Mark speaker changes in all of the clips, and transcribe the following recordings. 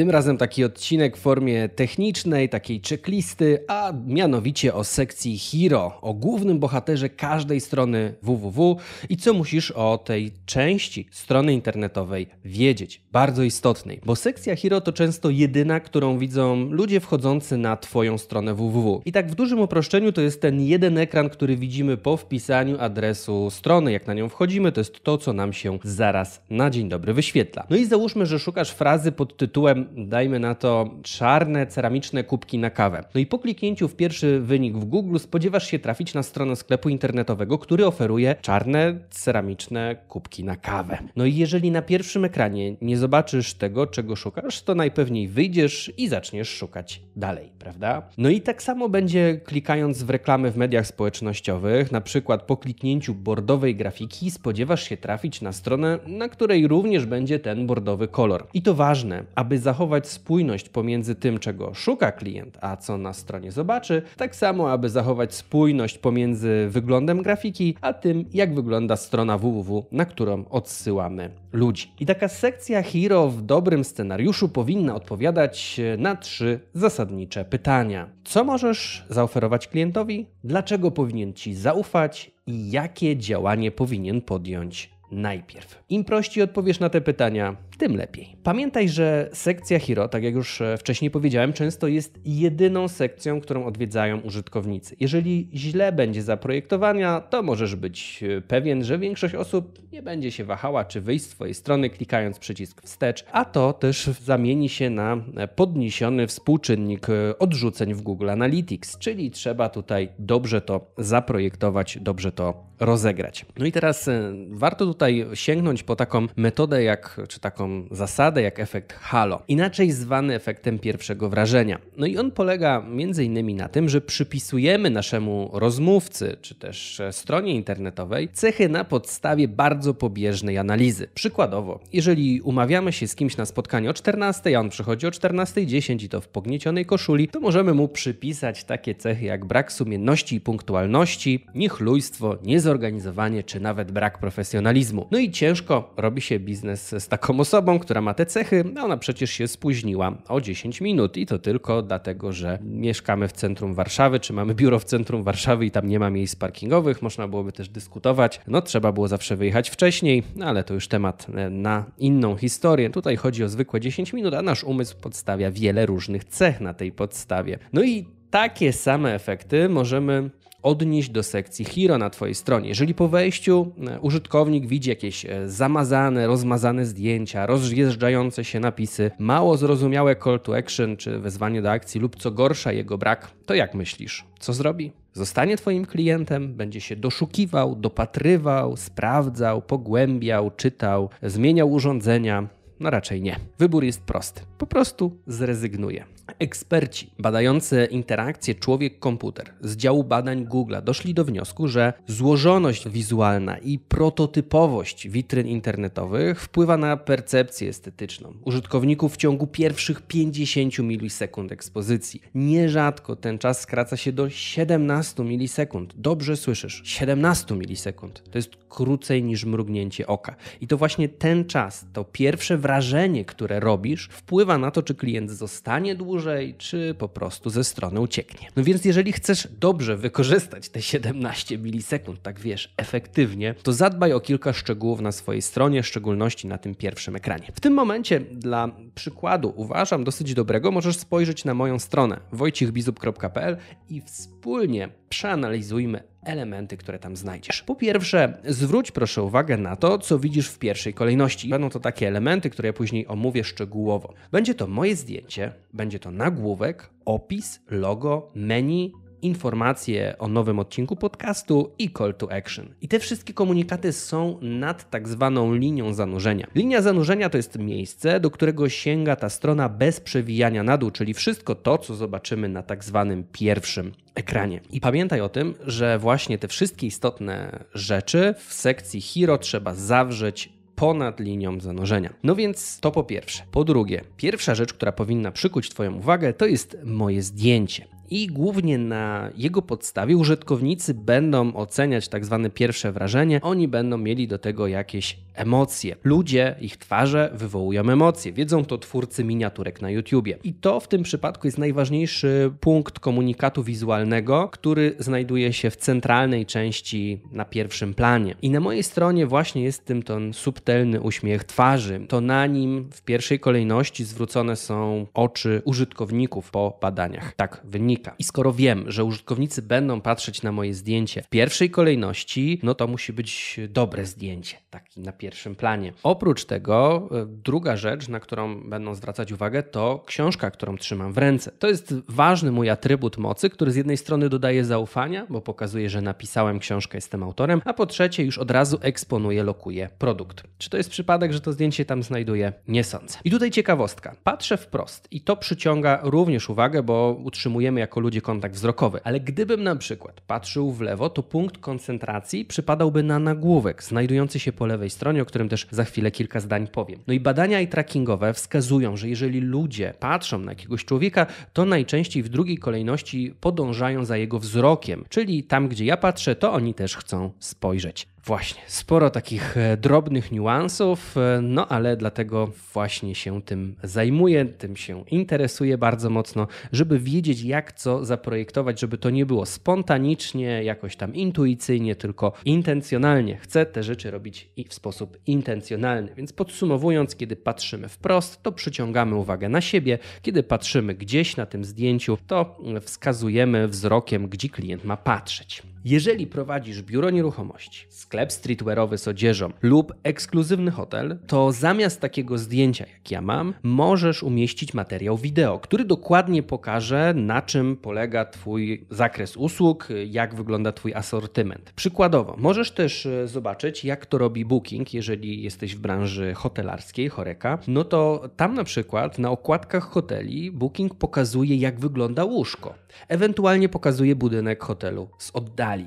Speaker 1: Tym razem taki odcinek w formie technicznej, takiej checklisty, a mianowicie o sekcji Hero, o głównym bohaterze każdej strony www i co musisz o tej części strony internetowej wiedzieć. Bardzo istotnej, bo sekcja Hero to często jedyna, którą widzą ludzie wchodzący na Twoją stronę www. I tak w dużym uproszczeniu to jest ten jeden ekran, który widzimy po wpisaniu adresu strony. Jak na nią wchodzimy, to jest to, co nam się zaraz na dzień dobry wyświetla. No i załóżmy, że szukasz frazy pod tytułem dajmy na to, czarne ceramiczne kubki na kawę. No i po kliknięciu w pierwszy wynik w Google spodziewasz się trafić na stronę sklepu internetowego, który oferuje czarne ceramiczne kubki na kawę. No i jeżeli na pierwszym ekranie nie zobaczysz tego, czego szukasz, to najpewniej wyjdziesz i zaczniesz szukać dalej, prawda? No i tak samo będzie klikając w reklamy w mediach społecznościowych, na przykład po kliknięciu bordowej grafiki spodziewasz się trafić na stronę, na której również będzie ten bordowy kolor. I to ważne, aby zachować spójność pomiędzy tym, czego szuka klient, a co na stronie zobaczy, tak samo, aby zachować spójność pomiędzy wyglądem grafiki, a tym, jak wygląda strona www, na którą odsyłamy ludzi. I taka sekcja Hero w dobrym scenariuszu powinna odpowiadać na trzy zasadnicze pytania. Co możesz zaoferować klientowi? Dlaczego powinien Ci zaufać? I jakie działanie powinien podjąć najpierw. Im prościej odpowiesz na te pytania, tym lepiej. Pamiętaj, że sekcja Hero, tak jak już e, wcześniej powiedziałem, często jest jedyną sekcją, którą odwiedzają użytkownicy. Jeżeli źle będzie zaprojektowana, to możesz być e, pewien, że większość osób nie będzie się wahała, czy wyjść z Twojej strony, klikając przycisk wstecz, a to też zamieni się na e, podniesiony współczynnik odrzuceń w Google Analytics, czyli trzeba tutaj dobrze to zaprojektować, dobrze to rozegrać. No i teraz warto tutaj sięgnąć po taką metodę, jak, czy taką zasadę jak efekt halo, inaczej zwany efektem pierwszego wrażenia. No i on polega między innymi na tym, że przypisujemy naszemu rozmówcy czy też stronie internetowej cechy na podstawie bardzo pobieżnej analizy. Przykładowo, jeżeli umawiamy się z kimś na spotkanie o 14, a on przychodzi o 14.10 i to w pogniecionej koszuli, to możemy mu przypisać takie cechy jak brak sumienności i punktualności, niechlujstwo, niezorganizowanie czy nawet brak profesjonalizmu. No i ciężko robi się biznes z taką osobą, osobą, która ma te cechy, a ona przecież się spóźniła o 10 minut i to tylko dlatego, że mieszkamy w centrum Warszawy, czy mamy biuro w centrum Warszawy i tam nie ma miejsc parkingowych. Można byłoby też dyskutować. No, trzeba było zawsze wyjechać wcześniej, no, ale to już temat e, na inną historię. Tutaj chodzi o zwykłe 10 minut, a nasz umysł podstawia wiele różnych cech na tej podstawie. No i takie same efekty możemy odnieść do sekcji Hero na Twojej stronie. Jeżeli po wejściu e, użytkownik widzi jakieś e, zamazane, rozmazane zdjęcia, rozjeżdżające się napisy, mało zrozumiałe call to action czy wezwanie do akcji lub co gorsza jego brak, to jak myślisz? Co zrobi? Zostanie Twoim klientem, będzie się doszukiwał, dopatrywał, sprawdzał, pogłębiał, czytał, zmieniał urządzenia. No raczej nie. Wybór jest prosty. Po prostu zrezygnuje. Eksperci badający interakcję człowiek-komputer z działu badań Google doszli do wniosku, że złożoność wizualna i prototypowość witryn internetowych wpływa na percepcję estetyczną użytkowników w ciągu pierwszych 50 milisekund ekspozycji. Nierzadko ten czas skraca się do 17 milisekund. Dobrze słyszysz, 17 milisekund. To jest krócej niż mrugnięcie oka. I to właśnie ten czas, to pierwsze wrażenie, które robisz, wpływa na to, czy klient zostanie dłużej dłużej, czy po prostu ze strony ucieknie. No więc jeżeli chcesz dobrze wykorzystać te 17 milisekund, tak wiesz, efektywnie, to zadbaj o kilka szczegółów na swojej stronie, w szczególności na tym pierwszym ekranie. W tym momencie dla przykładu uważam dosyć dobrego, możesz spojrzeć na moją stronę wojciechbizup.pl i wspólnie przeanalizujmy elementy, które tam znajdziesz. Po pierwsze, zwróć proszę uwagę na to, co widzisz w pierwszej kolejności. Będą to takie elementy, które ja później omówię szczegółowo. Będzie to moje zdjęcie, będzie to nagłówek, opis, logo, menu, informacje o nowym odcinku podcastu i call to action. I te wszystkie komunikaty są nad tak zwaną linią zanurzenia. Linia zanurzenia to jest miejsce, do którego sięga ta strona bez przewijania na dół, czyli wszystko to, co zobaczymy na tak zwanym pierwszym ekranie. I pamiętaj o tym, że właśnie te wszystkie istotne rzeczy w sekcji Hero trzeba zawrzeć ponad linią zanurzenia. No więc to po pierwsze. Po drugie, pierwsza rzecz, która powinna przykuć Twoją uwagę, to jest moje zdjęcie i głównie na jego podstawie użytkownicy będą oceniać tak zwane pierwsze wrażenie, oni będą mieli do tego jakieś emocje. Ludzie, ich twarze wywołują emocje. Wiedzą to twórcy miniaturek na YouTubie. I to w tym przypadku jest najważniejszy punkt komunikatu wizualnego, który znajduje się w centralnej części na pierwszym planie. I na mojej stronie właśnie jest tym ten subtelny uśmiech twarzy. To na nim w pierwszej kolejności zwrócone są oczy użytkowników po badaniach. Tak wynika. I skoro wiem, że użytkownicy będą patrzeć na moje zdjęcie w pierwszej kolejności, no to musi być dobre zdjęcie, taki na pierwszym planie. Oprócz tego, e, druga rzecz, na którą będą zwracać uwagę, to książka, którą trzymam w ręce. To jest ważny mój atrybut mocy, który z jednej strony dodaje zaufania, bo pokazuje, że napisałem książkę, jestem autorem, a po trzecie już od razu eksponuje, lokuje produkt. Czy to jest przypadek, że to zdjęcie tam znajduję? Nie sądzę. I tutaj ciekawostka. Patrzę wprost i to przyciąga również uwagę, bo utrzymujemy jako ludzie kontakt wzrokowy. Ale gdybym na przykład patrzył w lewo, to punkt koncentracji przypadałby na nagłówek znajdujący się po lewej stronie o którym też za chwilę kilka zdań powiem. No i badania i trackingowe wskazują, że jeżeli ludzie patrzą na jakiegoś człowieka, to najczęściej w drugiej kolejności podążają za jego wzrokiem, czyli tam, gdzie ja patrzę, to oni też chcą spojrzeć. Właśnie, sporo takich e, drobnych niuansów, e, no ale dlatego właśnie się tym zajmuję, tym się interesuję bardzo mocno, żeby wiedzieć, jak co zaprojektować, żeby to nie było spontanicznie, jakoś tam intuicyjnie, tylko intencjonalnie. Chcę te rzeczy robić i w sposób intencjonalny. Więc podsumowując, kiedy patrzymy wprost, to przyciągamy uwagę na siebie, kiedy patrzymy gdzieś na tym zdjęciu, to wskazujemy wzrokiem, gdzie klient ma patrzeć. Jeżeli prowadzisz biuro nieruchomości, sklep streetwearowy z odzieżą lub ekskluzywny hotel, to zamiast takiego zdjęcia, jak ja mam, możesz umieścić materiał wideo, który dokładnie pokaże, na czym polega Twój zakres usług, jak wygląda Twój asortyment. Przykładowo, możesz też e, zobaczyć, jak to robi Booking, jeżeli jesteś w branży hotelarskiej, choreka. No to tam na przykład na okładkach hoteli Booking pokazuje, jak wygląda łóżko. Ewentualnie pokazuje budynek hotelu z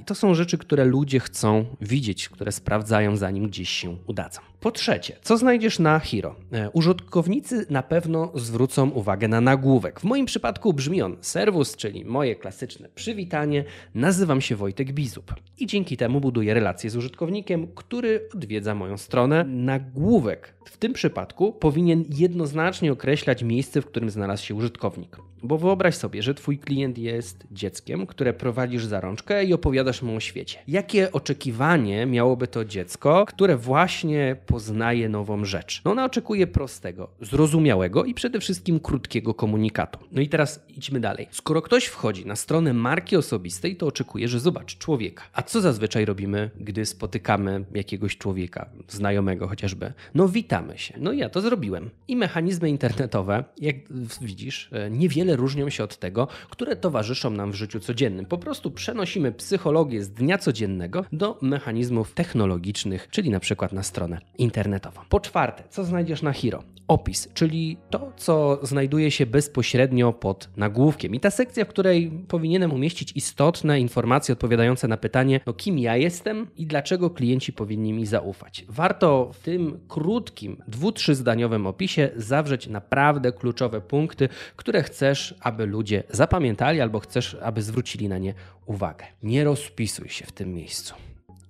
Speaker 1: To są rzeczy, które ludzie chcą widzieć, które sprawdzają zanim gdzieś się udadzą. Po trzecie, co znajdziesz na Hero? E, użytkownicy na pewno zwrócą uwagę na nagłówek. W moim przypadku brzmi on serwus, czyli moje klasyczne przywitanie. Nazywam się Wojtek Bizub i dzięki temu buduję relacje z użytkownikiem, który odwiedza moją stronę. Nagłówek w tym przypadku powinien jednoznacznie określać miejsce, w którym znalazł się użytkownik. Bo wyobraź sobie, że twój klient jest dzieckiem, które prowadzisz za rączkę i opowiadasz mu o świecie. Jakie oczekiwanie miałoby to dziecko, które właśnie poznaje nową rzecz? No ona oczekuje prostego, zrozumiałego i przede wszystkim krótkiego komunikatu. No i teraz idźmy dalej. Skoro ktoś wchodzi na stronę marki osobistej, to oczekuje, że zobaczy człowieka. A co zazwyczaj robimy, gdy spotykamy jakiegoś człowieka, znajomego chociażby? No witamy się. No ja to zrobiłem. I mechanizmy internetowe, jak widzisz, e, różnią się od tego, które towarzyszą nam w życiu codziennym. Po prostu przenosimy psychologię z dnia codziennego do mechanizmów technologicznych, czyli na przykład na stronę internetową. Po czwarte, co znajdziesz na Hero? Opis, czyli to, co znajduje się bezpośrednio pod nagłówkiem. I ta sekcja, w której powinienem umieścić istotne informacje odpowiadające na pytanie, no kim ja jestem i dlaczego klienci powinni mi zaufać. Warto w tym krótkim, dwu, trzyzdaniowym opisie zawrzeć naprawdę kluczowe punkty, które chcesz, aby ludzie zapamiętali albo chcesz, aby zwrócili na nie uwagę. Nie rozpisuj się w tym miejscu.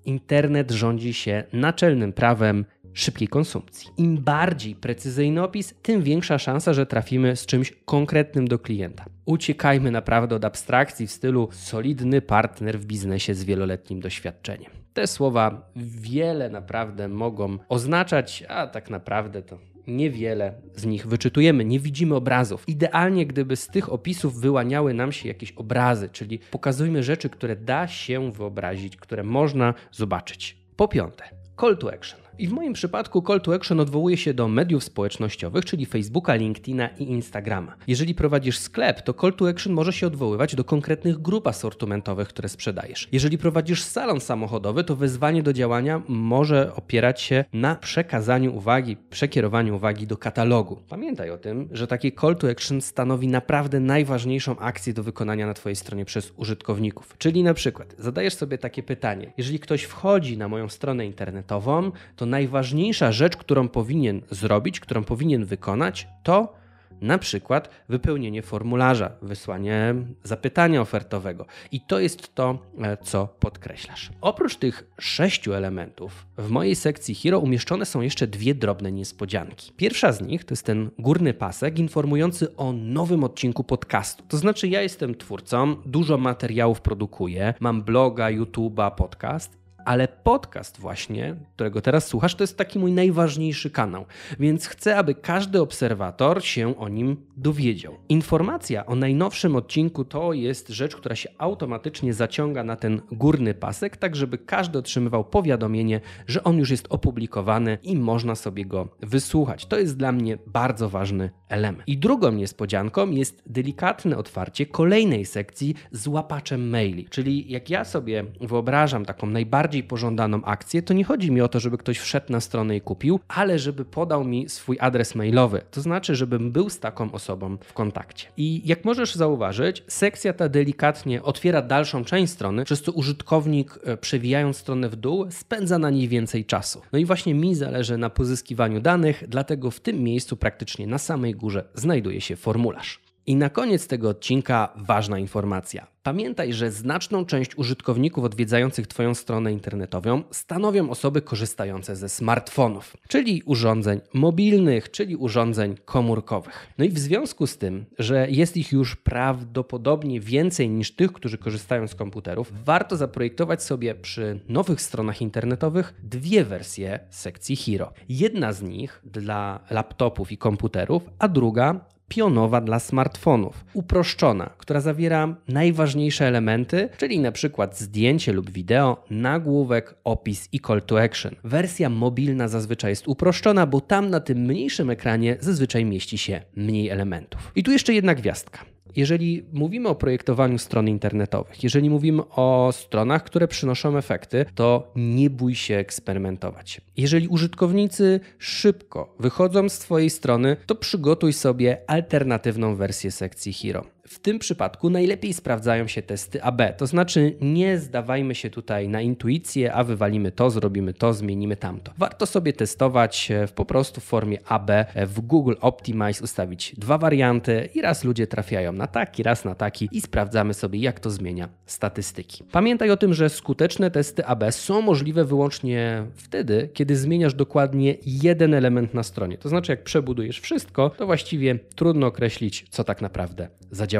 Speaker 1: Internet rządzi się naczelnym prawem szybkiej konsumpcji. Im bardziej precyzyjny opis, tym większa szansa, że trafimy z czymś konkretnym do klienta. Uciekajmy naprawdę od abstrakcji w stylu solidny partner w biznesie z wieloletnim doświadczeniem. Te słowa wiele naprawdę mogą oznaczać, a tak naprawdę to niewiele z nich wyczytujemy, nie widzimy obrazów. Idealnie, gdyby z tych opisów wyłaniały nam się jakieś obrazy, czyli pokazujmy rzeczy, które da się wyobrazić, które można zobaczyć. Po piąte, call to action. I w moim przypadku call to action odwołuje się do mediów społecznościowych, czyli Facebooka, LinkedIna i Instagrama. Jeżeli prowadzisz sklep, to call to action może się odwoływać do konkretnych grup asortymentowych, które sprzedajesz. Jeżeli prowadzisz salon samochodowy, to wezwanie do działania może opierać się na przekazaniu uwagi, przekierowaniu uwagi do katalogu. Pamiętaj o tym, że takie call to action stanowi naprawdę najważniejszą akcję do wykonania na Twojej stronie przez użytkowników. Czyli na przykład zadajesz sobie takie pytanie: jeżeli ktoś wchodzi na moją stronę internetową, to najważniejsza rzecz, którą powinien zrobić, którą powinien wykonać, to na przykład wypełnienie formularza, wysłanie zapytania ofertowego. I to jest to, e, co podkreślasz. Oprócz tych sześciu elementów, w mojej sekcji Hero umieszczone są jeszcze dwie drobne niespodzianki. Pierwsza z nich to jest ten górny pasek informujący o nowym odcinku podcastu. To znaczy, ja jestem twórcą, dużo materiałów produkuję, mam bloga, YouTube'a, podcast ale podcast właśnie, którego teraz słuchasz, to jest taki mój najważniejszy kanał, więc chcę, aby każdy obserwator się o nim dowiedział. Informacja o najnowszym odcinku to jest rzecz, która się automatycznie zaciąga na ten górny pasek, tak żeby każdy otrzymywał powiadomienie, że on już jest opublikowany i można sobie go wysłuchać. To jest dla mnie bardzo ważny element. I drugą niespodzianką jest delikatne otwarcie kolejnej sekcji z łapaczem maili, czyli jak ja sobie wyobrażam taką najbardziej najbardziej pożądaną akcję, to nie chodzi mi o to, żeby ktoś wszedł na stronę i kupił, ale żeby podał mi swój adres mailowy. To znaczy, żebym był z taką osobą w kontakcie. I jak możesz zauważyć, sekcja ta delikatnie otwiera dalszą część strony, przez co użytkownik, e, przewijając stronę w dół, spędza na niej więcej czasu. No i właśnie mi zależy na pozyskiwaniu danych, dlatego w tym miejscu praktycznie na samej górze znajduje się formularz. I na koniec tego odcinka ważna informacja. Pamiętaj, że znaczną część użytkowników odwiedzających Twoją stronę internetową stanowią osoby korzystające ze smartfonów, czyli urządzeń mobilnych, czyli urządzeń komórkowych. No i w związku z tym, że jest ich już prawdopodobnie więcej niż tych, którzy korzystają z komputerów, warto zaprojektować sobie przy nowych stronach internetowych dwie wersje sekcji Hero. Jedna z nich dla laptopów i komputerów, a druga pionowa dla smartfonów, uproszczona, która zawiera najważniejsze elementy, czyli przykład zdjęcie lub wideo, nagłówek, opis i call to action. Wersja mobilna zazwyczaj jest uproszczona, bo tam na tym mniejszym ekranie zazwyczaj mieści się mniej elementów. I tu jeszcze jedna gwiazdka jeżeli mówimy o projektowaniu stron internetowych, jeżeli mówimy o stronach, które przynoszą efekty, to nie bój się eksperymentować. Jeżeli użytkownicy szybko wychodzą z Twojej strony, to przygotuj sobie alternatywną wersję sekcji Hero. W tym przypadku najlepiej sprawdzają się testy AB, to znaczy nie zdawajmy się tutaj na intuicję, a wywalimy to, zrobimy to, zmienimy tamto. Warto sobie testować w po prostu w formie AB w Google Optimize, ustawić dwa warianty i raz ludzie trafiają na taki, raz na taki i sprawdzamy sobie, jak to zmienia statystyki. Pamiętaj o tym, że skuteczne testy AB są możliwe wyłącznie wtedy, kiedy zmieniasz dokładnie jeden element na stronie. To znaczy, jak przebudujesz wszystko, to właściwie trudno określić, co tak naprawdę zadziała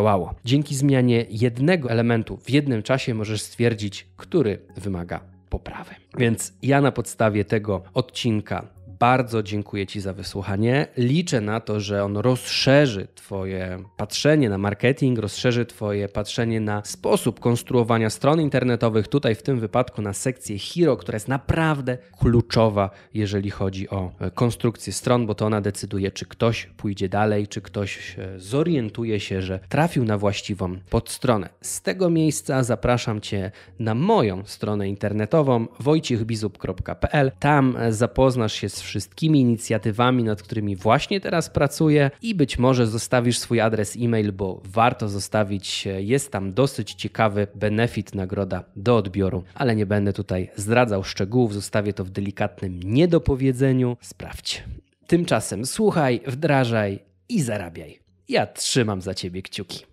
Speaker 1: Dzięki zmianie jednego elementu w jednym czasie możesz stwierdzić, który wymaga poprawy. Więc ja na podstawie tego odcinka bardzo dziękuję Ci za wysłuchanie. Liczę na to, że on rozszerzy Twoje patrzenie na marketing, rozszerzy Twoje patrzenie na sposób konstruowania stron internetowych. Tutaj w tym wypadku na sekcję Hero, która jest naprawdę kluczowa, jeżeli chodzi o e, konstrukcję stron, bo to ona decyduje, czy ktoś pójdzie dalej, czy ktoś e, zorientuje się, że trafił na właściwą podstronę. Z tego miejsca zapraszam Cię na moją stronę internetową wojciechbizup.pl. Tam e, zapoznasz się z wszystkimi inicjatywami, nad którymi właśnie teraz pracuję i być może zostawisz swój adres e-mail, bo warto zostawić. Jest tam dosyć ciekawy benefit, nagroda do odbioru, ale nie będę tutaj zdradzał szczegółów, zostawię to w delikatnym niedopowiedzeniu. Sprawdź. Tymczasem słuchaj, wdrażaj i zarabiaj. Ja trzymam za ciebie kciuki.